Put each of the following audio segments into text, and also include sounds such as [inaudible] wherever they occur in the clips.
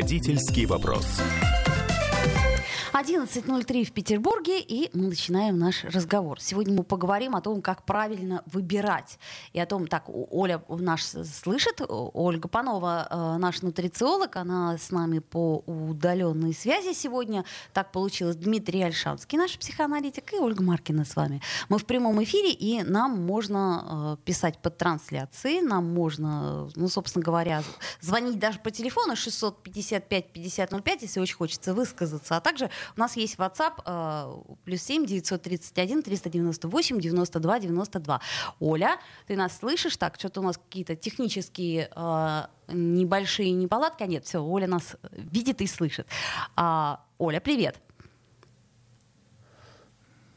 Водительский вопрос. 11.03 в Петербурге, и мы начинаем наш разговор. Сегодня мы поговорим о том, как правильно выбирать. И о том, так, Оля наш слышит, Ольга Панова, э, наш нутрициолог, она с нами по удаленной связи сегодня. Так получилось. Дмитрий Альшанский, наш психоаналитик, и Ольга Маркина с вами. Мы в прямом эфире, и нам можно э, писать под трансляцией, нам можно, ну, собственно говоря, звонить даже по телефону 655-5005, если очень хочется высказаться, а также у нас есть WhatsApp э, плюс 7 931 398 92 92. Оля, ты нас слышишь? Так, что-то у нас какие-то технические э, небольшие неполадки. А нет, все, Оля нас видит и слышит. А, Оля, привет.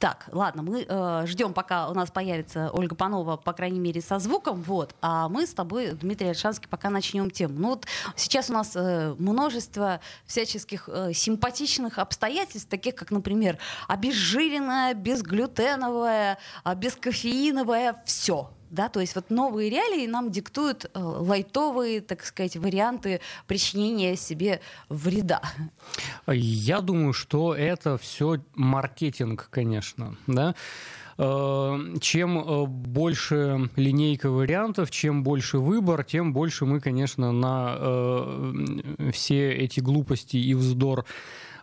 Так, ладно, мы э, ждем, пока у нас появится Ольга Панова, по крайней мере, со звуком, вот, а мы с тобой, Дмитрий Альшанский, пока начнем тему. Ну вот сейчас у нас э, множество всяческих э, симпатичных обстоятельств, таких как, например, обезжиренное, безглютеновое, э, бескофеиновое, все да, то есть вот новые реалии нам диктуют э, лайтовые, так сказать, варианты причинения себе вреда. Я думаю, что это все маркетинг, конечно, да. Э, чем э, больше линейка вариантов, чем больше выбор, тем больше мы, конечно, на все эти глупости и вздор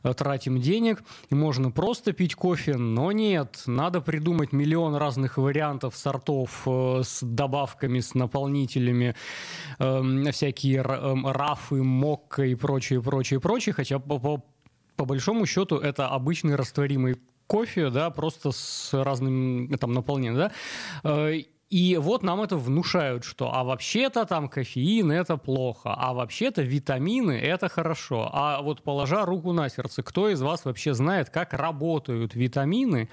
тратим денег, и можно просто пить кофе, но нет, надо придумать миллион разных вариантов сортов э, с добавками, с наполнителями, э, всякие рафы, мокко и прочее, прочее, прочее, хотя по, по, по большому счету это обычный растворимый кофе, да, просто с разным там наполнением, да, и вот нам это внушают, что а вообще-то там кофеин это плохо, а вообще-то витамины это хорошо. А вот положа руку на сердце, кто из вас вообще знает, как работают витамины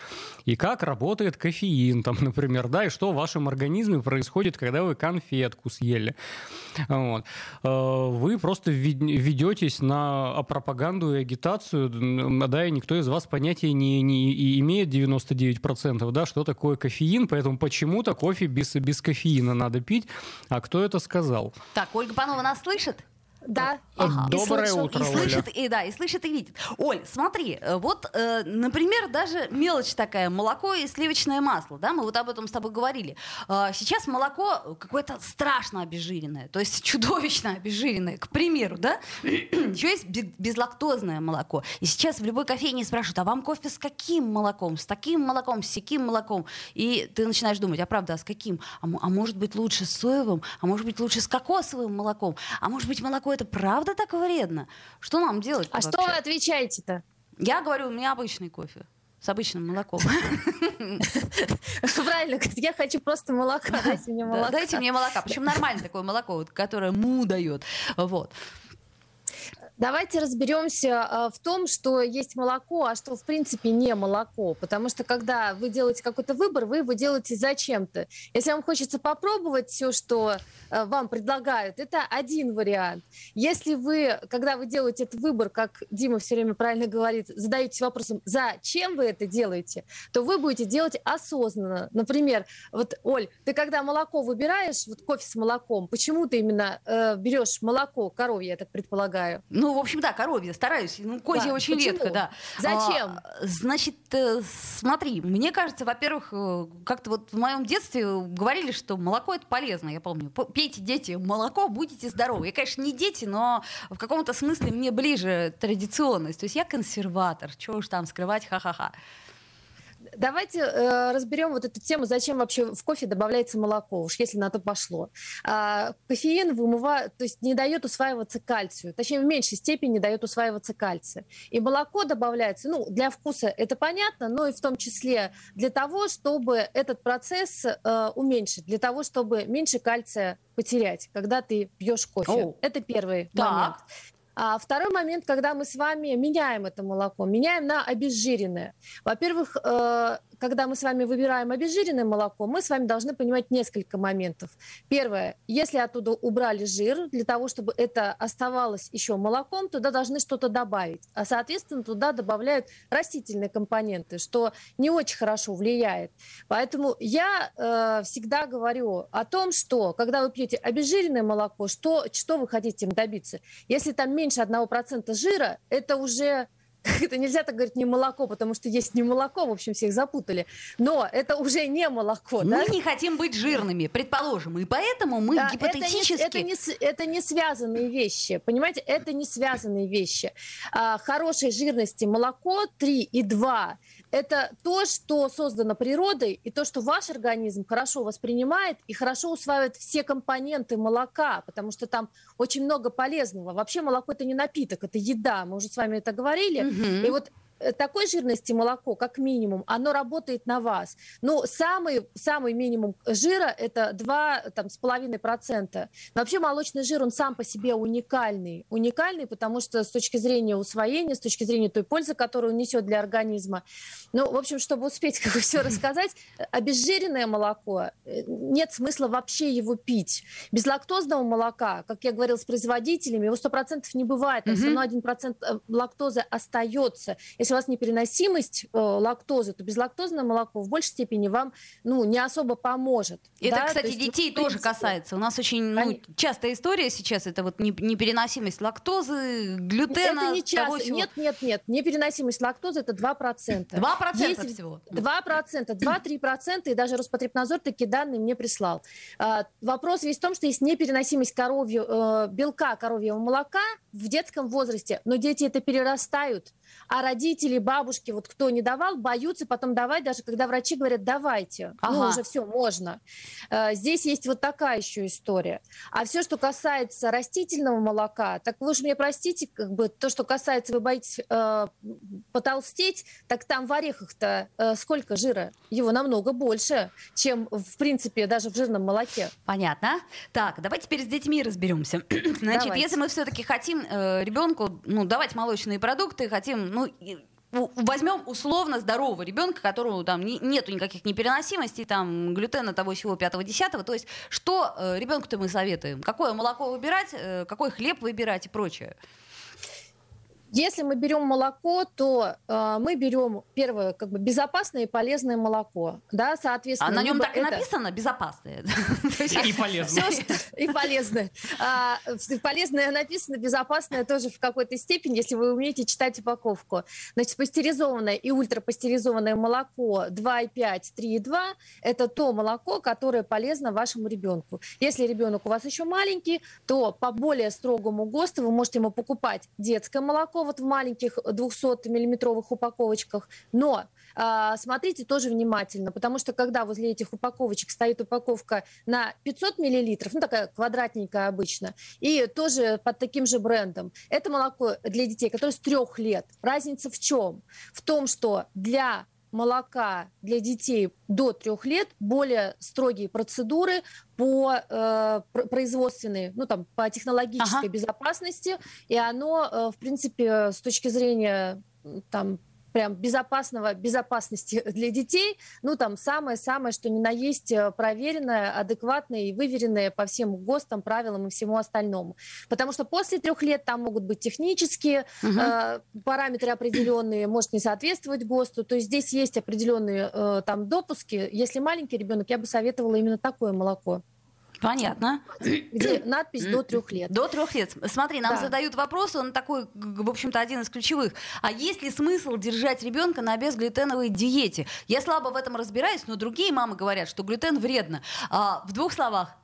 и как работает кофеин, там, [laughs] например, да, и что в вашем организме происходит, когда вы конфетку съели. Вот. Э, вы просто ведетесь на пропаганду и агитацию, да, и никто из вас понятия не, не имеет 99%, да, что такое кофеин, поэтому почему-то кофе без, без кофеина надо пить. А кто это сказал? Так, Ольга Панова нас слышит? Да. Ага. Доброе и утро, и слышит, Оля. И, да, и слышит, и видит. Оль, смотри, э, вот, э, например, даже мелочь такая, молоко и сливочное масло, да, мы вот об этом с тобой говорили. Э, сейчас молоко какое-то страшно обезжиренное, то есть [laughs] чудовищно обезжиренное, к примеру, да. [clears throat] Еще есть безлактозное молоко. И сейчас в любой кофейне спрашивают, а вам кофе с каким молоком? С таким молоком, с таким молоком? И ты начинаешь думать, а правда, а с каким? А, а может быть лучше с соевым? А может быть лучше с кокосовым молоком? А может быть молоко это правда так вредно? Что нам делать? А что вы отвечаете-то? Я говорю, у меня обычный кофе с обычным молоком. Правильно, я хочу просто молока, дайте мне молока. Дайте мне молока, причем нормальное такое молоко, которое му дает. Вот. Давайте разберемся а, в том, что есть молоко, а что в принципе не молоко. Потому что когда вы делаете какой-то выбор, вы его делаете зачем-то. Если вам хочется попробовать все, что а, вам предлагают, это один вариант. Если вы, когда вы делаете этот выбор, как Дима все время правильно говорит, задаете вопросом, зачем вы это делаете, то вы будете делать осознанно. Например, вот, Оль, ты когда молоко выбираешь, вот кофе с молоком, почему ты именно э, берешь молоко коровье, я так предполагаю? Ну, ну, в общем, да, коровье, стараюсь. Ну, козье да. очень Почему? редко, да. Зачем? А, значит, э, смотри, мне кажется, во-первых, э, как-то вот в моем детстве говорили, что молоко это полезно, я помню. Пейте, дети, молоко, будете здоровы. Я, конечно, не дети, но в каком-то смысле мне ближе традиционность. То есть я консерватор, чего уж там скрывать, ха-ха-ха. Давайте э, разберем вот эту тему, зачем вообще в кофе добавляется молоко, уж если на то пошло. А, кофеин вымывает, то есть не дает усваиваться кальцию, точнее в меньшей степени не дает усваиваться кальция. И молоко добавляется, ну, для вкуса это понятно, но и в том числе для того, чтобы этот процесс э, уменьшить, для того, чтобы меньше кальция потерять, когда ты пьешь кофе. Оу. Это первый так. момент. А второй момент, когда мы с вами меняем это молоко, меняем на обезжиренное. Во-первых, э, когда мы с вами выбираем обезжиренное молоко, мы с вами должны понимать несколько моментов. Первое, если оттуда убрали жир, для того, чтобы это оставалось еще молоком, туда должны что-то добавить. А, соответственно, туда добавляют растительные компоненты, что не очень хорошо влияет. Поэтому я э, всегда говорю о том, что когда вы пьете обезжиренное молоко, что, что вы хотите им добиться? Если там меньше 1% жира, это уже [laughs] это нельзя так говорить не молоко, потому что есть не молоко, в общем, всех запутали. Но это уже не молоко. Мы да? не хотим быть жирными, предположим, и поэтому мы да, гипотетически... Это не, это, не, это не связанные вещи, понимаете, это не связанные вещи. А, хорошей жирности молоко 3 и 2 это то, что создано природой, и то, что ваш организм хорошо воспринимает и хорошо усваивает все компоненты молока, потому что там очень много полезного. Вообще молоко это не напиток, это еда. Мы уже с вами это говорили. Угу. И вот такой жирности молоко, как минимум, оно работает на вас. Но самый, самый минимум жира – это 2,5%. Вообще молочный жир, он сам по себе уникальный. Уникальный, потому что с точки зрения усвоения, с точки зрения той пользы, которую он несет для организма. Ну, в общем, чтобы успеть [laughs] как бы все рассказать, обезжиренное молоко, э, нет смысла вообще его пить. Без лактозного молока, как я говорила с производителями, его 100% не бывает. Там все равно 1% э, лактозы остается. Если у вас непереносимость э, лактозы, то безлактозное молоко в большей степени вам ну, не особо поможет. Это, да? кстати, есть, детей ну, тоже касается. У нас очень ну, частая история сейчас, это вот непереносимость лактозы, глютена. Это не часто. Того, нет, нет, нет. Непереносимость лактозы это 2%. 2% Есть... всего? 2%, 2-3%, и даже Роспотребнадзор такие данные мне прислал. А, вопрос весь в том, что есть непереносимость коровью, э, белка коровьего молока в детском возрасте, но дети это перерастают а родители, бабушки, вот кто не давал, боятся потом давать, даже когда врачи говорят, давайте, ну, ага. ну уже все, можно. Э, здесь есть вот такая еще история. А все, что касается растительного молока, так вы уж мне простите, как бы то, что касается, вы боитесь э, потолстеть, так там в орехах-то э, сколько жира? Его намного больше, чем, в принципе, даже в жирном молоке. Понятно. Так, давайте теперь с детьми разберемся. [clears throat] Значит, давайте. если мы все-таки хотим э, ребенку ну, давать молочные продукты, хотим ну, возьмем условно здорового ребенка, которого там не, нету никаких непереносимостей, там глютена того всего пятого десятого. То есть что э, ребенку-то мы советуем? Какое молоко выбирать, э, какой хлеб выбирать и прочее? Если мы берем молоко, то э, мы берем первое, как бы безопасное и полезное молоко, да, соответственно. А на нем так и написано безопасное. [laughs] И полезное. И полезное. А, полезное написано, безопасное тоже в какой-то степени, если вы умеете читать упаковку. Значит, пастеризованное и ультрапастеризованное молоко 2,5, 3,2 – это то молоко, которое полезно вашему ребенку. Если ребенок у вас еще маленький, то по более строгому ГОСТу вы можете ему покупать детское молоко вот в маленьких 200-миллиметровых упаковочках, но а, смотрите тоже внимательно, потому что когда возле этих упаковочек стоит упаковка на 500 миллилитров, ну такая квадратненькая обычно, и тоже под таким же брендом, это молоко для детей, которое с трех лет. Разница в чем? В том, что для молока для детей до трех лет более строгие процедуры по э, производственной, ну там по технологической ага. безопасности, и оно, э, в принципе, с точки зрения там прям безопасного, безопасности для детей, ну, там самое-самое, что ни на есть э, проверенное, адекватное и выверенное по всем ГОСТам, правилам и всему остальному. Потому что после трех лет там могут быть технические угу. э, параметры определенные, может не соответствовать ГОСТу, то есть здесь есть определенные э, там допуски. Если маленький ребенок, я бы советовала именно такое молоко. Понятно. Где надпись до трех лет. До трех лет. Смотри, нам да. задают вопрос, он такой, в общем-то, один из ключевых. А есть ли смысл держать ребенка на безглютеновой диете? Я слабо в этом разбираюсь, но другие мамы говорят, что глютен вредно. А, в двух словах,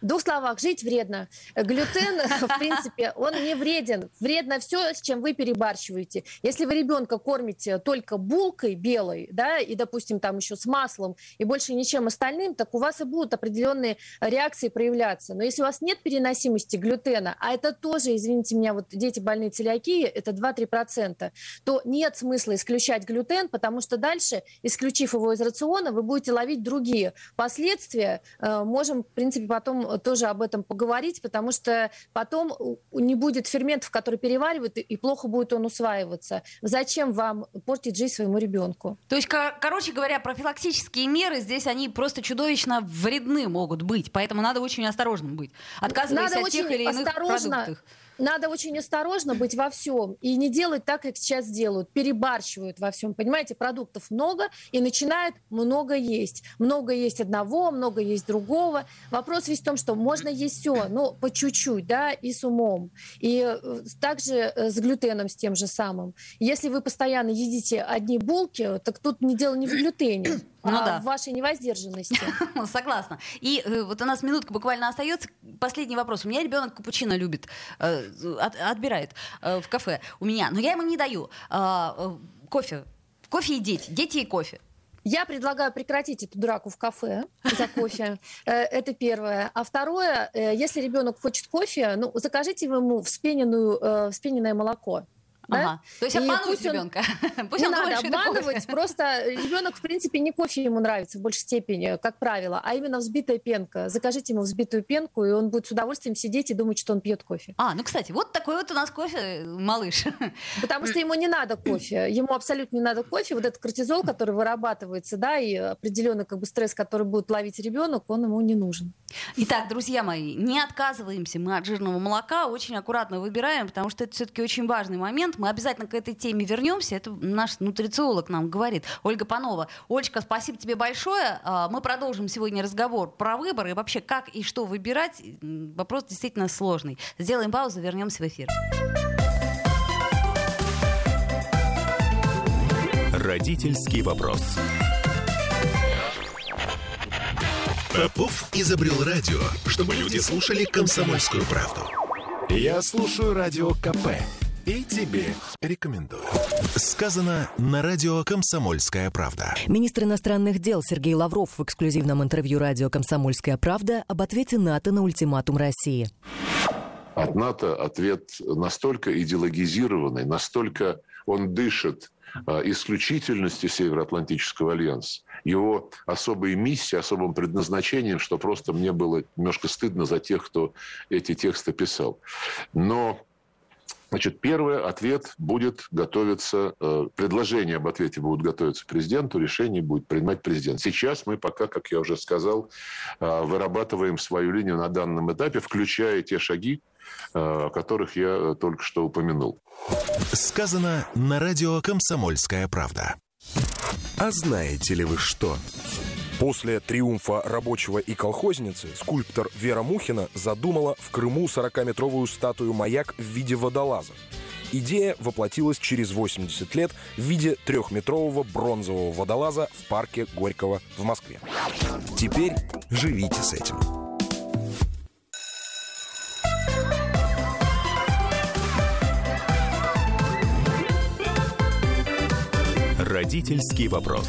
в двух словах, жить вредно. Глютен, [laughs] в принципе, он не вреден. Вредно все, с чем вы перебарщиваете. Если вы ребенка кормите только булкой белой, да, и, допустим, там еще с маслом, и больше ничем остальным, так у вас и будут определенные реакции проявляться. Но если у вас нет переносимости глютена, а это тоже, извините меня, вот дети больные целиакии, это 2-3%, то нет смысла исключать глютен, потому что дальше, исключив его из рациона, вы будете ловить другие последствия. Э, можем, в принципе, потом нам тоже об этом поговорить, потому что потом не будет ферментов, которые переваривают, и плохо будет он усваиваться. Зачем вам портить жизнь своему ребенку? То есть, короче говоря, профилактические меры здесь, они просто чудовищно вредны могут быть, поэтому надо очень осторожным быть. Отказываясь надо от тех или иных осторожно, продуктов надо очень осторожно быть во всем и не делать так, как сейчас делают. Перебарщивают во всем. Понимаете, продуктов много и начинают много есть. Много есть одного, много есть другого. Вопрос весь в том, что можно есть все, но по чуть-чуть, да, и с умом. И э, также э, с глютеном, с тем же самым. Если вы постоянно едите одни булки, так тут не дело не в глютене ну, а да. в вашей невоздержанности. [laughs] Согласна. И э, вот у нас минутка буквально остается. Последний вопрос. У меня ребенок капучино любит, э, от, отбирает э, в кафе у меня, но я ему не даю. Э, э, кофе. Кофе и дети. Дети и кофе. Я предлагаю прекратить эту драку в кафе за кофе. Это первое. А второе, если ребенок хочет кофе, ну, закажите ему вспененную, вспененное молоко. Да? Ага. То есть обмануть ребенка. [laughs] Пусть не надо обманывать, [laughs] просто ребенок, в принципе, не кофе ему нравится в большей степени, как правило, а именно взбитая пенка. Закажите ему взбитую пенку, и он будет с удовольствием сидеть и думать, что он пьет кофе. А, ну, кстати, вот такой вот у нас кофе, малыш. [laughs] Потому что ему не надо кофе. Ему абсолютно не надо кофе. Вот этот кортизол, который вырабатывается, да, и определенный как бы стресс, который будет ловить ребенок, он ему не нужен. Итак, друзья мои, не отказываемся мы от жирного молока, очень аккуратно выбираем, потому что это все-таки очень важный момент. Мы обязательно к этой теме вернемся. Это наш нутрициолог нам говорит. Ольга Панова. Ольга, спасибо тебе большое. А, мы продолжим сегодня разговор про выбор и вообще как и что выбирать. Вопрос действительно сложный. Сделаем паузу, вернемся в эфир. Родительский вопрос. Попов изобрел радио, чтобы люди слушали комсомольскую правду. Я слушаю радио КП и тебе рекомендую. Сказано на радио «Комсомольская правда». Министр иностранных дел Сергей Лавров в эксклюзивном интервью радио «Комсомольская правда» об ответе НАТО на ультиматум России. От НАТО ответ настолько идеологизированный, настолько он дышит а, исключительностью Североатлантического альянса, его особой миссией, особым предназначением, что просто мне было немножко стыдно за тех, кто эти тексты писал. Но Значит, первый ответ будет готовиться, э, предложение об ответе будут готовиться президенту, решение будет принимать президент. Сейчас мы пока, как я уже сказал, э, вырабатываем свою линию на данном этапе, включая те шаги, э, о которых я только что упомянул. Сказано на радио «Комсомольская правда». А знаете ли вы что? После триумфа рабочего и колхозницы скульптор Вера Мухина задумала в Крыму 40-метровую статую «Маяк» в виде водолаза. Идея воплотилась через 80 лет в виде трехметрового бронзового водолаза в парке Горького в Москве. Теперь живите с этим. Родительский вопрос.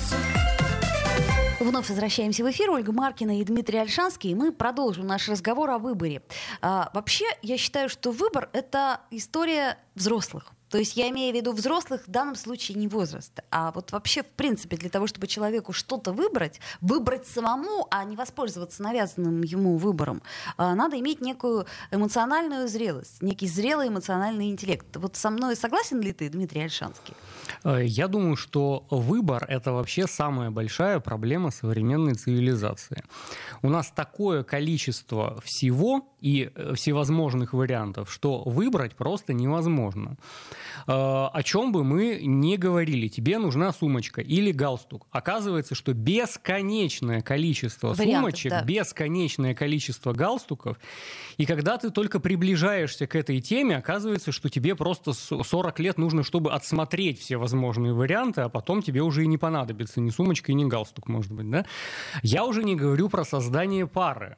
Вновь возвращаемся в эфир. Ольга Маркина и Дмитрий Альшанский. И мы продолжим наш разговор о выборе. А, вообще, я считаю, что выбор — это история взрослых. То есть я имею в виду взрослых в данном случае не возраст, а вот вообще в принципе для того, чтобы человеку что-то выбрать, выбрать самому, а не воспользоваться навязанным ему выбором, а, надо иметь некую эмоциональную зрелость, некий зрелый эмоциональный интеллект. Вот со мной согласен ли ты, Дмитрий Альшанский? Э, я думаю, что выбор — это вообще самая большая проблема современной цивилизации. У нас такое количество всего и э, всевозможных вариантов, что выбрать просто невозможно. Э, о чем бы мы не говорили, тебе нужна сумочка или галстук. Оказывается, что бесконечное количество Вариантов, сумочек, да. бесконечное количество галстуков, и когда ты только приближаешься к этой теме, оказывается, что тебе просто 40 лет нужно, чтобы отсмотреть все возможные варианты, а потом тебе уже и не понадобится ни сумочка, ни галстук, может быть, да? Я уже не говорю про создание пары.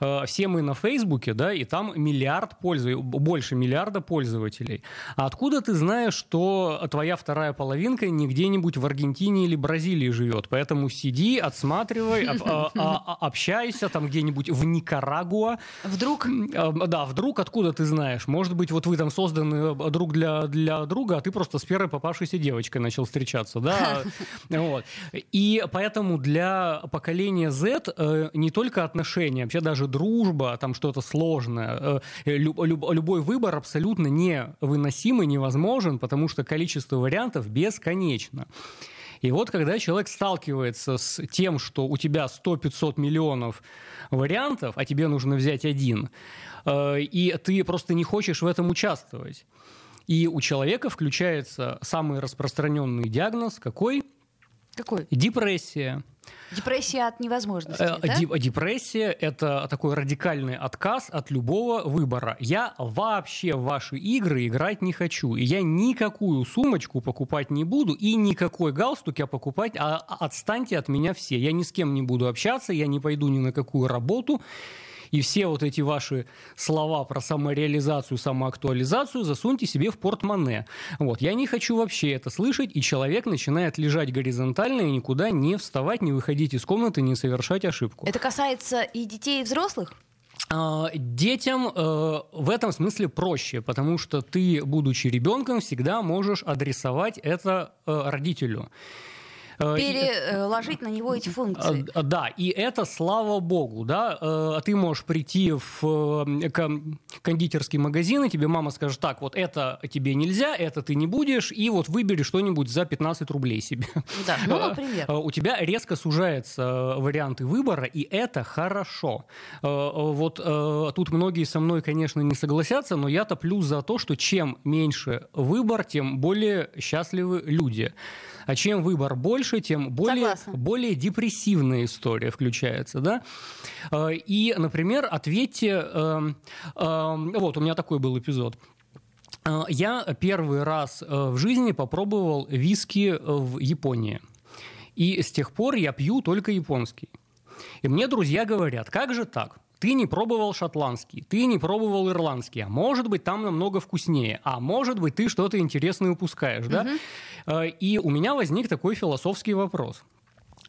Э, все мы на Фейсбуке, да, и там миллиард пользователей, больше миллиарда пользователей. А откуда ты знаешь, что твоя вторая половинка не где-нибудь в Аргентине или Бразилии живет? Поэтому сиди, отсматривай, а, а, общайся там где-нибудь в Никарагуа. Вдруг? Э, да, вдруг откуда ты знаешь? Может быть, вот вы там созданы э, друг для, для друга, а ты просто с первой попавшейся девочкой начал встречаться, да? [laughs] Вот. И поэтому для поколения Z не только отношения вообще даже дружба, там что-то сложное, э, люб, люб, любой выбор абсолютно невыносимый, невозможен, потому что количество вариантов бесконечно. И вот когда человек сталкивается с тем, что у тебя 100-500 миллионов вариантов, а тебе нужно взять один, э, и ты просто не хочешь в этом участвовать, и у человека включается самый распространенный диагноз какой? Какой? Депрессия. Депрессия от невозможности, э, да? Депрессия – это такой радикальный отказ от любого выбора. Я вообще в ваши игры играть не хочу, и я никакую сумочку покупать не буду, и никакой галстук я покупать, а отстаньте от меня все. Я ни с кем не буду общаться, я не пойду ни на какую работу, и все вот эти ваши слова про самореализацию, самоактуализацию засуньте себе в портмоне. Вот. Я не хочу вообще это слышать, и человек начинает лежать горизонтально и никуда не вставать, не выходить из комнаты, не совершать ошибку. Это касается и детей, и взрослых? А, детям э, в этом смысле проще, потому что ты, будучи ребенком, всегда можешь адресовать это э, родителю. Э, переложить на него эти функции. А, да, и это слава богу, да, э, ты можешь прийти в э, кондитерский магазин, и тебе мама скажет, так, вот это тебе нельзя, это ты не будешь, и вот выбери что-нибудь за 15 рублей себе. Да, ну, [laughs] например. У тебя резко сужаются варианты выбора, и это хорошо. Вот тут многие со мной, конечно, не согласятся, но я-то плюс за то, что чем меньше выбор, тем более счастливы люди. А чем выбор больше, тем более, более депрессивная история включается. Да? А, и, например, ответьте... Эм, эм, вот, у меня такой был эпизод. А, я первый раз э, в жизни попробовал виски в Японии. И с тех пор я пью только японский. И мне друзья говорят, как же так? Ты не пробовал шотландский, ты не пробовал ирландский, а может быть там намного вкуснее, а может быть ты что-то интересное упускаешь, да? Угу. И у меня возник такой философский вопрос.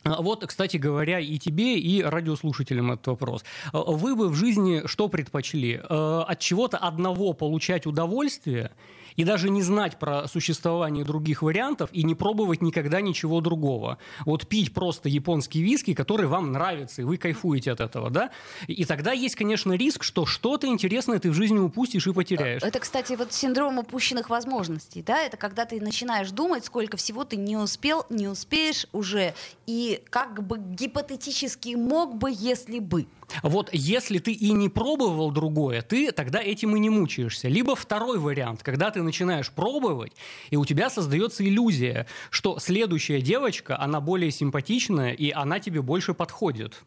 А вот, кстати говоря, и тебе, и радиослушателям этот вопрос. А вы бы в жизни что предпочли? От чего-то одного получать удовольствие – и даже не знать про существование других вариантов и не пробовать никогда ничего другого. Вот пить просто японский виски, который вам нравится, и вы кайфуете от этого, да? И тогда есть, конечно, риск, что что-то интересное ты в жизни упустишь и потеряешь. Это, кстати, вот синдром упущенных возможностей, да? Это когда ты начинаешь думать, сколько всего ты не успел, не успеешь уже, и как бы гипотетически мог бы, если бы. Вот если ты и не пробовал другое, ты тогда этим и не мучаешься. Либо второй вариант, когда ты начинаешь пробовать, и у тебя создается иллюзия, что следующая девочка, она более симпатичная, и она тебе больше подходит.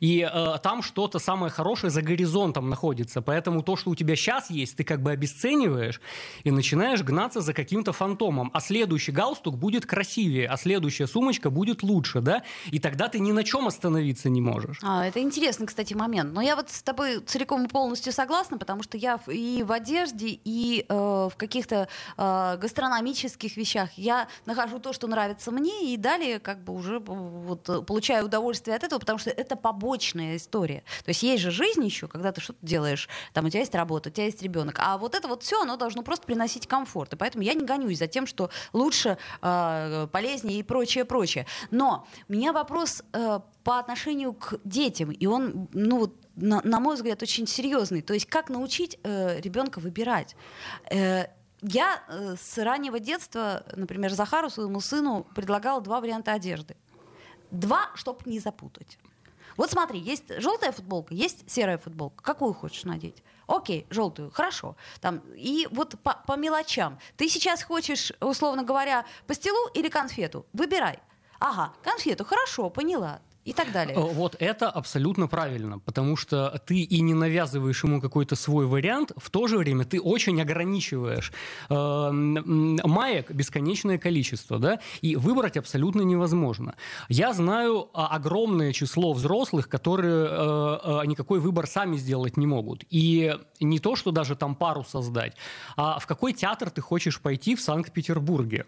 И э, там что-то самое хорошее за горизонтом находится. Поэтому то, что у тебя сейчас есть, ты как бы обесцениваешь и начинаешь гнаться за каким-то фантомом. А следующий галстук будет красивее, а следующая сумочка будет лучше, да? И тогда ты ни на чем остановиться не можешь. А, это интересный, кстати, момент. Но я вот с тобой целиком и полностью согласна, потому что я и в одежде, и э, в каких-то э, гастрономических вещах я нахожу то, что нравится мне, и далее как бы уже вот, получаю удовольствие от этого, потому что это это побочная история. То есть есть же жизнь еще, когда ты что-то делаешь, там у тебя есть работа, у тебя есть ребенок, а вот это вот все, оно должно просто приносить комфорт. И поэтому я не гонюсь за тем, что лучше, э, полезнее и прочее, прочее. Но у меня вопрос э, по отношению к детям, и он, ну вот, на, на мой взгляд, очень серьезный. То есть как научить э, ребенка выбирать? Э, я э, с раннего детства, например, Захару, своему сыну, предлагала два варианта одежды. Два, чтобы не запутать. Вот смотри, есть желтая футболка, есть серая футболка. Какую хочешь надеть? Окей, желтую, хорошо. Там, и вот по, по мелочам. Ты сейчас хочешь, условно говоря, пастилу или конфету? Выбирай. Ага, конфету, хорошо, поняла и так далее. Э, вот это абсолютно правильно, потому что ты и не навязываешь ему какой-то свой вариант, в то же время ты очень ограничиваешь э, маек бесконечное количество, да, и выбрать абсолютно невозможно. Я знаю огромное число взрослых, которые э, никакой выбор сами сделать не могут. И не то, что даже там пару создать, а в какой театр ты хочешь пойти в Санкт-Петербурге.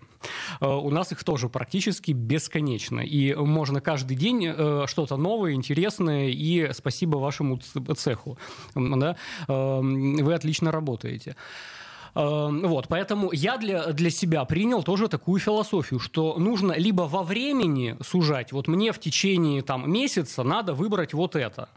У нас их тоже практически бесконечно, и можно каждый день э, что-то новое, интересное, и спасибо вашему цеху. Да? Эм, вы отлично работаете. Эм, вот, поэтому я для, для себя принял тоже такую философию, что нужно либо во времени сужать, вот мне в течение там, месяца надо выбрать вот это,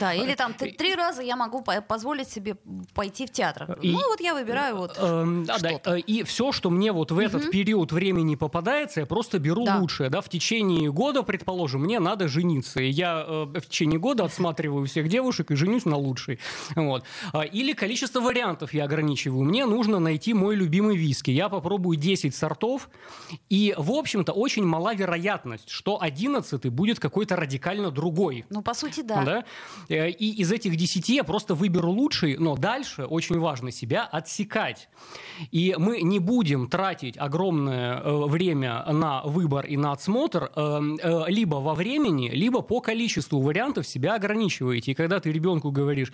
Да, или там три раза я могу позволить себе пойти в театр. И, ну вот я выбираю вот э, да, да, И все, что мне вот в этот период времени попадается, я просто беру да. лучшее. Да, в течение года, предположим, мне надо жениться. И я э, в течение года отсматриваю всех девушек и женюсь на лучшей. Вот. А, или количество вариантов я ограничиваю. Мне нужно найти мой любимый виски. Я попробую 10 сортов. И, в общем-то, очень мала вероятность, что 11 будет какой-то радикально другой. Ну, по сути, да. да? Э, и из этих 10 я просто выберу лучший, но дальше очень важно себя отсекать. И мы не будем тратить огромное э, время на выбор и на отсмотр э, либо во времени, либо по количеству вариантов себя ограничиваете. И когда ты ребенку говоришь,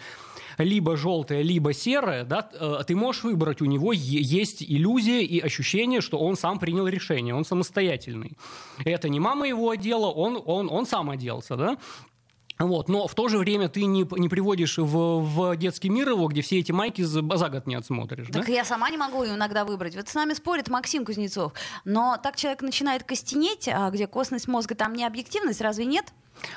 либо желтое, либо серое, да, ты можешь выбрать, у него есть иллюзия и ощущение, что он сам принял решение, он самостоятельный. Это не мама его одела, он, он, он сам оделся, да. Вот, но в то же время ты не, не приводишь в, в детский мир его, где все эти майки за, за год не отсмотришь. Так да? я сама не могу иногда выбрать. Вот с нами спорит Максим Кузнецов. Но так человек начинает костенеть, а где косность мозга, там не объективность, разве нет?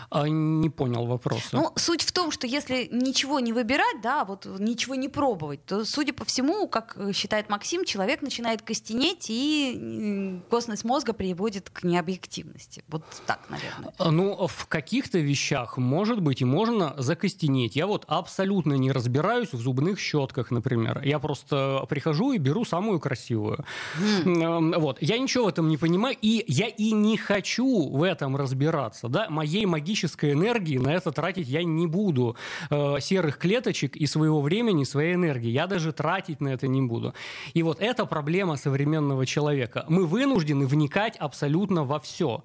А, не понял вопроса. Ну, суть в том, что если ничего не выбирать, да, вот ничего не пробовать, то, судя по всему, как считает Максим, человек начинает костенеть, и косность мозга приводит к необъективности. Вот так, наверное. А, ну, в каких-то вещах, может быть, и можно закостенеть. Я вот абсолютно не разбираюсь в зубных щетках, например. Я просто прихожу и беру самую красивую. Mm. Вот. Я ничего в этом не понимаю, и я и не хочу в этом разбираться. Да? Моей магической энергии на это тратить я не буду. Э, серых клеточек и своего времени, своей энергии. Я даже тратить на это не буду. И вот это проблема современного человека. Мы вынуждены вникать абсолютно во все.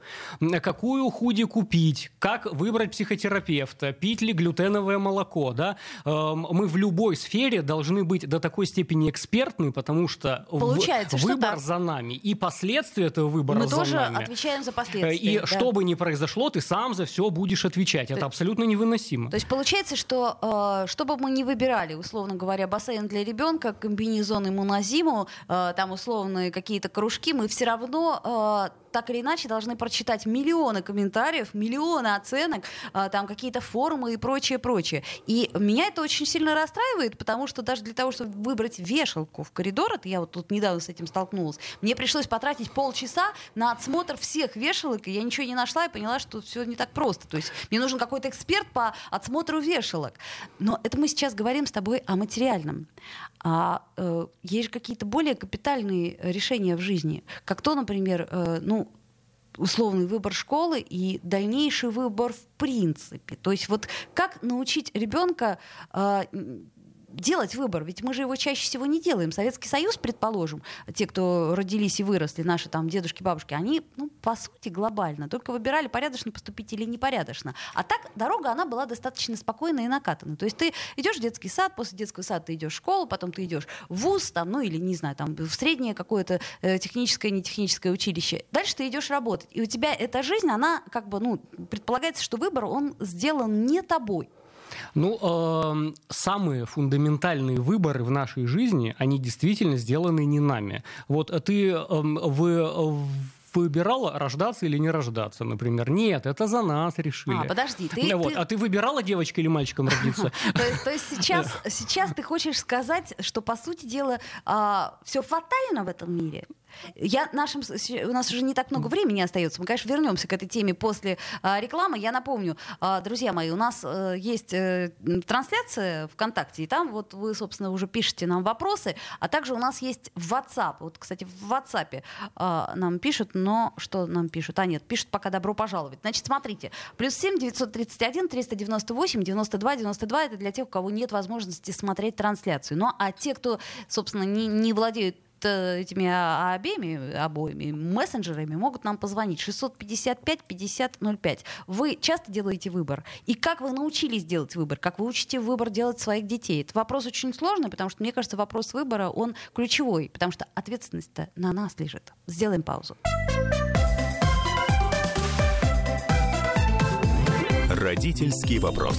Какую худи купить, как выбрать психотерапевта, пить ли глютеновое молоко. Да? Эм, мы в любой сфере должны быть до такой степени экспертны, потому что Получается, в, выбор что за нами. И последствия этого выбора Мы за тоже нами. отвечаем за последствия. И да. что бы ни произошло, ты сам за все будешь отвечать. Это абсолютно невыносимо. То есть получается, что э, что бы мы ни выбирали, условно говоря, бассейн для ребенка, комбинезон ему на зиму, э, там условные какие-то кружки, мы все равно э, так или иначе должны прочитать миллионы комментариев, миллионы оценок, а, там какие-то форумы и прочее, прочее. И меня это очень сильно расстраивает, потому что даже для того, чтобы выбрать вешалку в коридор, это я вот тут недавно с этим столкнулась, мне пришлось потратить полчаса на отсмотр всех вешалок, и я ничего не нашла и поняла, что все не так просто. То есть мне нужен какой-то эксперт по отсмотру вешалок. Но это мы сейчас говорим с тобой о материальном. А э, есть же какие-то более капитальные решения в жизни, как то, например, э, ну, условный выбор школы и дальнейший выбор в принципе. То есть вот как научить ребенка э, делать выбор, ведь мы же его чаще всего не делаем. Советский Союз, предположим, те, кто родились и выросли, наши там дедушки, бабушки, они, ну, по сути, глобально, только выбирали, порядочно поступить или непорядочно. А так дорога, она была достаточно спокойная и накатана. То есть ты идешь в детский сад, после детского сада ты идешь в школу, потом ты идешь в вуз, там, ну, или, не знаю, там, в среднее какое-то э, техническое, нетехническое училище. Дальше ты идешь работать. И у тебя эта жизнь, она, как бы, ну, предполагается, что выбор, он сделан не тобой. Ну, э, самые фундаментальные выборы в нашей жизни, они действительно сделаны не нами. Вот ты э, в выбирала рождаться или не рождаться, например. Нет, это за нас решили. А, подожди, ты... Вот. ты... А ты выбирала девочкой или мальчиком родиться? [laughs] То есть [laughs] сейчас ты хочешь сказать, что, по сути дела, а, все фатально в этом мире? Я нашим, у нас уже не так много времени остается. Мы, конечно, вернемся к этой теме после а, рекламы. Я напомню, а, друзья мои, у нас а, есть а, трансляция ВКонтакте, и там вот вы, собственно, уже пишете нам вопросы, а также у нас есть WhatsApp. Вот, кстати, в WhatsApp а, нам пишут, но что нам пишут? А, нет, пишут пока добро пожаловать. Значит, смотрите, плюс 7 931 398 92 92 это для тех, у кого нет возможности смотреть трансляцию. Ну, а те, кто, собственно, не, не владеют этими а, обеими, обоими мессенджерами могут нам позвонить 655 5005. Вы часто делаете выбор? И как вы научились делать выбор? Как вы учите выбор делать своих детей? Это вопрос очень сложный, потому что, мне кажется, вопрос выбора, он ключевой, потому что ответственность-то на нас лежит. Сделаем паузу. Родительский вопрос.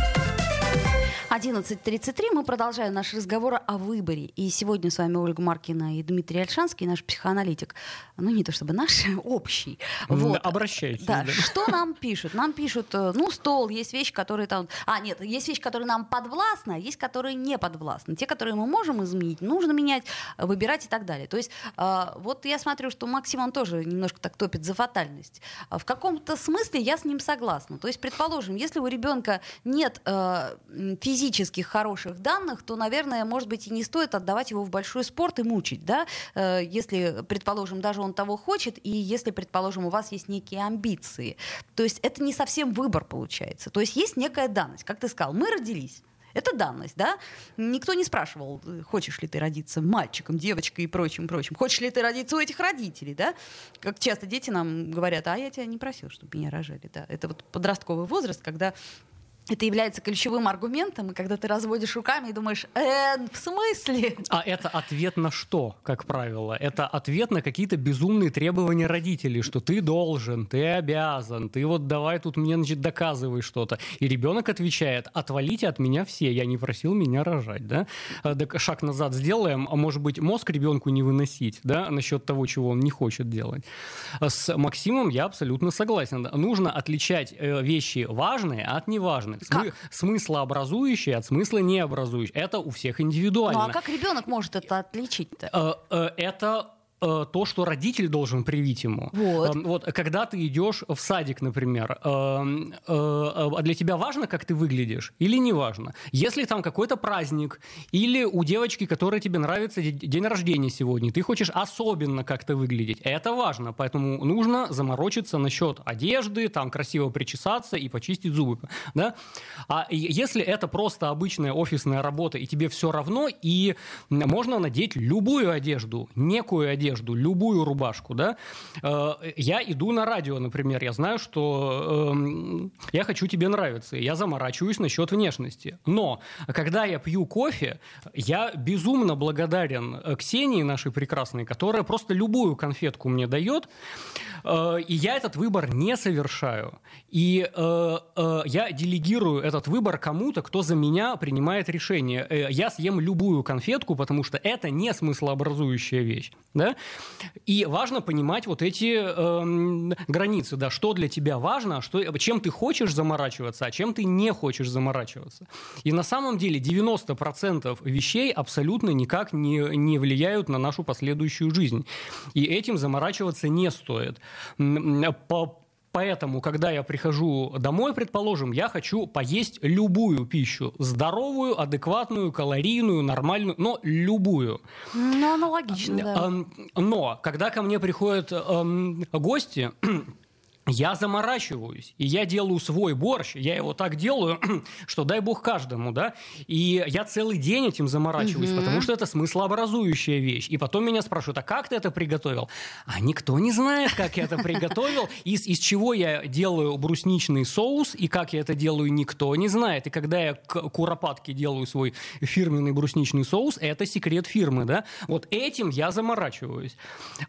11.33. Мы продолжаем наш разговор о выборе. И сегодня с вами Ольга Маркина и Дмитрий Альшанский, наш психоаналитик. Ну, не то чтобы наш, [laughs] общий. Вот. Обращайтесь. Да. да. Что нам пишут? Нам пишут, э, ну, стол, есть вещи, которые там... А, нет, есть вещи, которые нам подвластны, а есть, которые не подвластны. Те, которые мы можем изменить, нужно менять, выбирать и так далее. То есть э, вот я смотрю, что Максим, он тоже немножко так топит за фатальность. А в каком-то смысле я с ним согласна. То есть, предположим, если у ребенка нет э, физического физических хороших данных, то, наверное, может быть, и не стоит отдавать его в большой спорт и мучить, да, э, если, предположим, даже он того хочет, и если, предположим, у вас есть некие амбиции. То есть это не совсем выбор получается. То есть есть некая данность. Как ты сказал, мы родились. Это данность, да? Никто не спрашивал, хочешь ли ты родиться мальчиком, девочкой и прочим, прочим. Хочешь ли ты родиться у этих родителей, да? Как часто дети нам говорят, а я тебя не просил, чтобы меня рожали, да? Это вот подростковый возраст, когда это является ключевым аргументом, и когда ты разводишь руками и думаешь, э, в смысле? А это ответ на что, как правило? Это ответ на какие-то безумные требования родителей, что ты должен, ты обязан, ты вот давай тут мне, значит, доказывай что-то. И ребенок отвечает, отвалите от меня все, я не просил меня рожать, да? Э, шаг назад сделаем, а может быть мозг ребенку не выносить, да, насчет того, чего он не хочет делать. С Максимом я абсолютно согласен. Нужно отличать э, вещи важные от неважных смы- смыслообразующие от смысла необразующие. Это у всех индивидуально. Ну а как ребенок может это отличить-то? Э, э, это то, что родитель должен привить ему. Вот. Эм, вот когда ты идешь в садик, например, эм, э, э, для тебя важно, как ты выглядишь, или не важно? Если там какой-то праздник, или у девочки, которая тебе нравится, день рождения сегодня, ты хочешь особенно как-то выглядеть, это важно, поэтому нужно заморочиться насчет одежды, там красиво причесаться и почистить зубы, да? А если это просто обычная офисная работа и тебе все равно, и можно надеть любую одежду, некую одежду одежду, любую рубашку, да, э, я иду на радио, например, я знаю, что э, я хочу тебе нравиться, я заморачиваюсь насчет внешности. Но когда я пью кофе, я безумно благодарен э, Ксении, нашей прекрасной, которая просто любую конфетку мне дает, э, и я этот выбор не совершаю. И я делегирую этот выбор кому-то, кто за меня принимает решение. Я съем любую конфетку, потому что это не смыслообразующая вещь. Да? И важно понимать вот эти э, границы, да, что для тебя важно, а что, чем ты хочешь заморачиваться, а чем ты не хочешь заморачиваться. И на самом деле 90% вещей абсолютно никак не, не влияют на нашу последующую жизнь. И этим заморачиваться не стоит. По, Поэтому, когда я прихожу домой, предположим, я хочу поесть любую пищу. Здоровую, адекватную, калорийную, нормальную, но любую. Ну, аналогично, да. Но, когда ко мне приходят эм, гости, [clears throat] я заморачиваюсь, и я делаю свой борщ, я его так делаю, [clears throat] что дай бог каждому, да, и я целый день этим заморачиваюсь, угу. потому что это смыслообразующая вещь. И потом меня спрашивают, а как ты это приготовил? А никто не знает, как я это приготовил, из, из чего я делаю брусничный соус, и как я это делаю, никто не знает. И когда я к куропатке делаю свой фирменный брусничный соус, это секрет фирмы, да, вот этим я заморачиваюсь.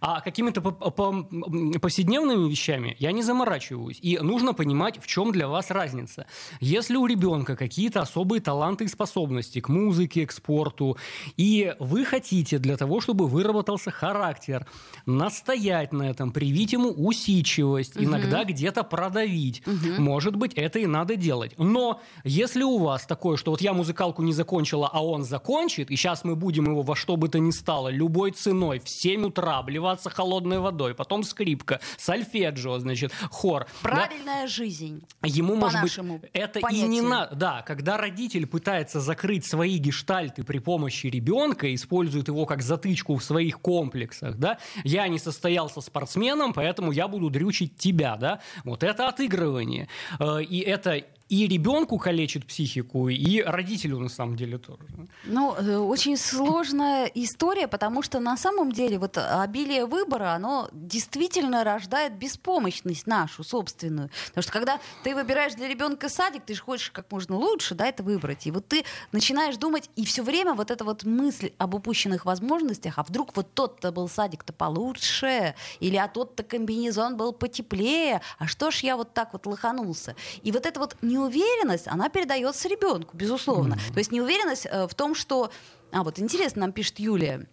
А какими-то повседневными вещами я не не заморачиваюсь. И нужно понимать, в чем для вас разница. Если у ребенка какие-то особые таланты и способности к музыке, к спорту, и вы хотите для того, чтобы выработался характер, настоять на этом, привить ему усидчивость, угу. иногда где-то продавить, угу. может быть, это и надо делать. Но если у вас такое, что вот я музыкалку не закончила, а он закончит, и сейчас мы будем его во что бы то ни стало, любой ценой, в 7 утра обливаться холодной водой, потом скрипка, сольфеджио, значит, хор. Правильная да? жизнь. Ему, может быть, это понятию. и не надо. Да, когда родитель пытается закрыть свои гештальты при помощи ребенка, использует его как затычку в своих комплексах, да, я не состоялся спортсменом, поэтому я буду дрючить тебя, да, вот это отыгрывание. Э, и это и ребенку калечит психику, и родителю на самом деле тоже. Ну, э, очень сложная история, потому что на самом деле вот обилие выбора, оно действительно рождает беспомощность нашу собственную. Потому что когда ты выбираешь для ребенка садик, ты же хочешь как можно лучше, да, это выбрать. И вот ты начинаешь думать, и все время вот эта вот мысль об упущенных возможностях, а вдруг вот тот-то был садик-то получше, или а тот-то комбинезон был потеплее, а что ж я вот так вот лоханулся. И вот эта вот неуверенность, она передается ребенку, безусловно. Mm-hmm. То есть неуверенность э, в том, что... А вот интересно, нам пишет Юлия,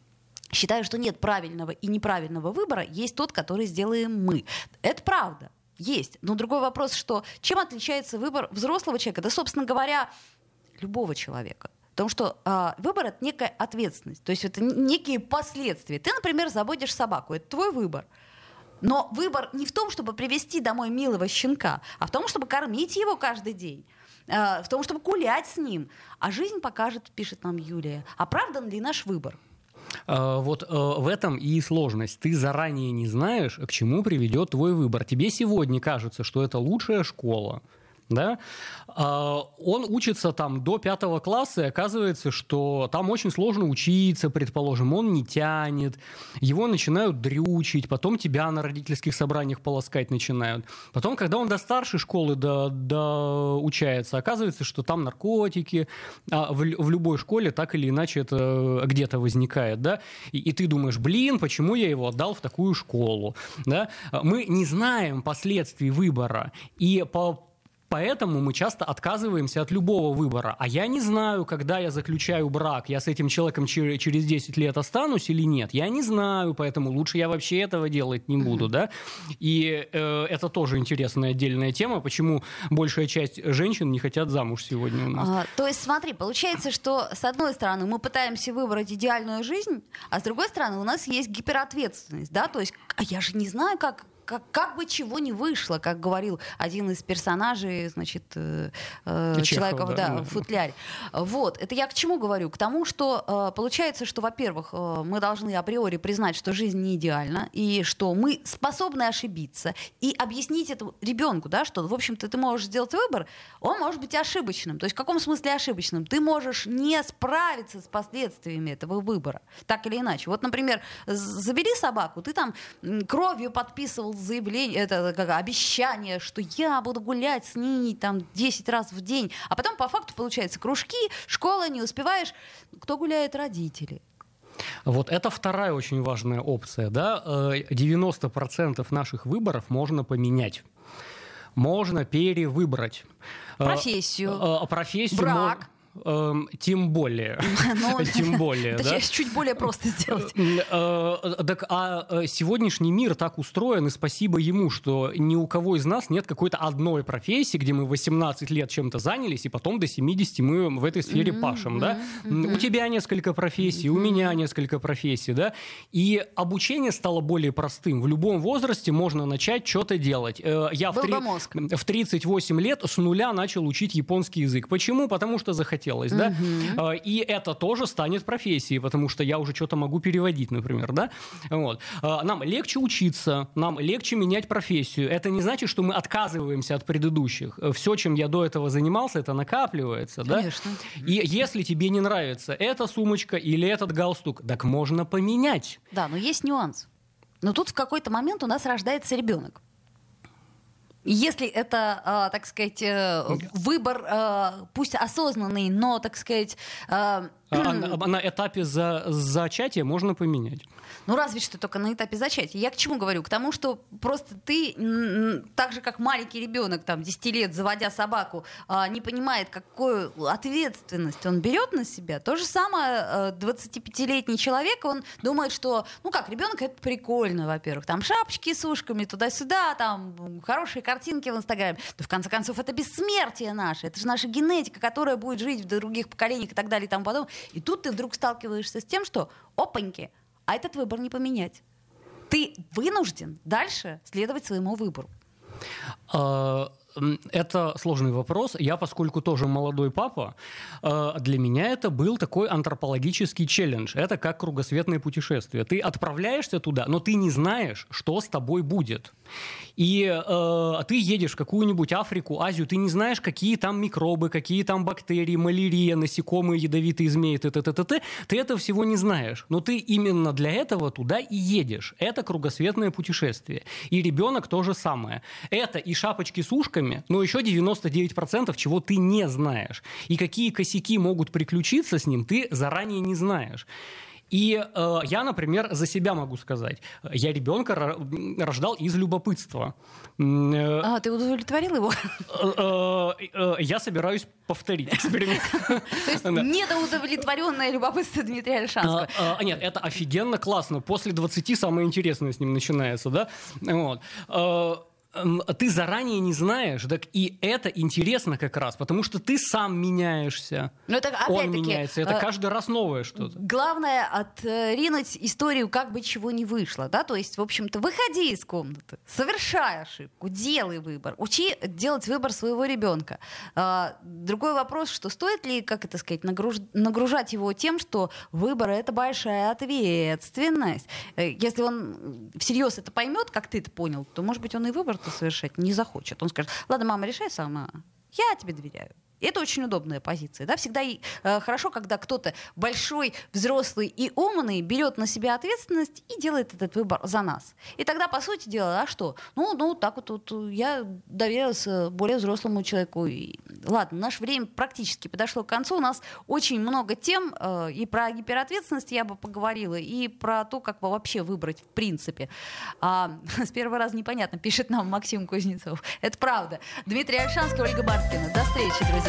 Считаю, что нет правильного и неправильного выбора, есть тот, который сделаем мы. Это правда. Есть. Но другой вопрос, что чем отличается выбор взрослого человека, да, собственно говоря, любого человека. Потому что э, выбор это некая ответственность, то есть это некие последствия. Ты, например, заводишь собаку, это твой выбор. Но выбор не в том, чтобы привести домой милого щенка, а в том, чтобы кормить его каждый день в том, чтобы гулять с ним. А жизнь покажет, пишет нам Юлия, оправдан ли наш выбор. Вот в этом и сложность. Ты заранее не знаешь, к чему приведет твой выбор. Тебе сегодня кажется, что это лучшая школа, да, а, он учится там до пятого класса, и оказывается, что там очень сложно учиться, предположим, он не тянет, его начинают дрючить, потом тебя на родительских собраниях полоскать начинают. Потом, когда он до старшей школы до, до учается, оказывается, что там наркотики, а в, в любой школе так или иначе это где-то возникает, да, и, и ты думаешь, блин, почему я его отдал в такую школу, да, мы не знаем последствий выбора, и по Поэтому мы часто отказываемся от любого выбора. А я не знаю, когда я заключаю брак, я с этим человеком через 10 лет останусь или нет. Я не знаю, поэтому лучше я вообще этого делать не буду. Да? И э, это тоже интересная отдельная тема, почему большая часть женщин не хотят замуж сегодня у нас. А, то есть смотри, получается, что с одной стороны мы пытаемся выбрать идеальную жизнь, а с другой стороны у нас есть гиперответственность. Да? То есть а я же не знаю, как как, как бы чего не вышло, как говорил один из персонажей, значит, э, э человека да, да, в футляре. Вот, это я к чему говорю? К тому, что э, получается, что, во-первых, э, мы должны априори признать, что жизнь не идеальна, и что мы способны ошибиться, и объяснить это ребенку, да, что, в общем-то, ты можешь сделать выбор, он может быть ошибочным. То есть в каком смысле ошибочным? Ты можешь не справиться с последствиями этого выбора, так или иначе. Вот, например, забери собаку, ты там кровью подписывал заявление, это как обещание, что я буду гулять с ней там 10 раз в день. А потом по факту получается кружки, школа, не успеваешь. Кто гуляет? Родители. Вот это вторая очень важная опция. Да? 90% э, наших выборов можно поменять. Можно перевыбрать. Э, профессию. Э, профессию. Брак. Эм, тем более. [laughs] Ну, [laughs] тем более, да? чуть более просто сделать. Э, так, а э, сегодняшний мир так устроен, и спасибо ему, что ни у кого из нас нет какой-то одной профессии, где мы 18 лет чем-то занялись, и потом до 70 мы в этой сфере пашем, да? У тебя несколько профессий, у меня несколько профессий, да? И обучение стало более простым. В любом возрасте можно начать что-то делать. Э, я в 38 лет с нуля начал учить японский язык. Почему? Потому что захотел хотелось, да, угу. и это тоже станет профессией, потому что я уже что-то могу переводить, например, да, вот. А, нам легче учиться, нам легче менять профессию. Это не значит, что мы отказываемся от предыдущих. Все, чем я до этого занимался, это накапливается, Конечно. да. И если тебе не нравится эта сумочка или этот галстук, так можно поменять. Да, но есть нюанс. Но тут в какой-то момент у нас рождается ребенок. Если это, э, так сказать, э, выбор, э, пусть осознанный, но, так сказать, э, а, а на этапе за, зачатия можно поменять. Ну, разве что только на этапе зачатия. Я к чему говорю? К тому, что просто ты, так же, как маленький ребенок, там, 10 лет, заводя собаку, а, не понимает, какую ответственность он берет на себя. То же самое 25-летний человек, он думает, что, ну как, ребенок это прикольно, во-первых. Там шапочки с ушками, туда-сюда, там хорошие картинки в Инстаграме. Да, в конце концов, это бессмертие наше. Это же наша генетика, которая будет жить в других поколениях и так далее и тому подобное. И тут ты вдруг сталкиваешься с тем, что опаньки, а этот выбор не поменять. Ты вынужден дальше следовать своему выбору. А, это сложный вопрос. Я, поскольку тоже молодой папа, э, для меня это был такой антропологический челлендж. Это как кругосветное путешествие. Ты отправляешься туда, но ты не знаешь, что с тобой будет. И э, ты едешь в какую-нибудь Африку, Азию, ты не знаешь, какие там микробы, какие там бактерии, малярия, насекомые, ядовитые змеи, т -т -т -т -т. Ты это всего не знаешь. Но ты именно для этого туда и едешь. Это кругосветное путешествие. И ребенок то же самое. Это и шапочки с ушками, но еще 99% чего ты не знаешь. И какие косяки могут приключиться с ним, ты заранее не знаешь. И э, я, например, за себя могу сказать. Я ребенка рождал из любопытства. Э, а, ты удовлетворил его? Э, э, я собираюсь повторить эксперимент. [laughs] То есть недоудовлетворенное любопытство Дмитрия Альшанского. А, а, нет, это офигенно классно. После 20 самое интересное с ним начинается, да? Вот ты заранее не знаешь, так и это интересно как раз, потому что ты сам меняешься. Но это, Он меняется, это э, каждый раз новое что-то. Главное отринуть историю, как бы чего не вышло, да, то есть, в общем-то, выходи из комнаты, совершай ошибку, делай выбор, учи делать выбор своего ребенка. А, другой вопрос, что стоит ли, как это сказать, нагруж... нагружать его тем, что выбор это большая ответственность. Э, если он всерьез это поймет, как ты это понял, то, может быть, он и выбор это совершать не захочет. Он скажет, ладно, мама, решай сама, я тебе доверяю. Это очень удобная позиция. Да? Всегда э, хорошо, когда кто-то большой, взрослый и умный берет на себя ответственность и делает этот выбор за нас. И тогда, по сути дела, а что? Ну, ну так вот, вот я доверилась э, более взрослому человеку. И, ладно, наше время практически подошло к концу. У нас очень много тем. Э, и про гиперответственность я бы поговорила, и про то, как вообще выбрать в принципе. А, [laughs] с первого раза непонятно, пишет нам Максим Кузнецов. Это правда. Дмитрий Альшанский, Ольга Барткина. До встречи, друзья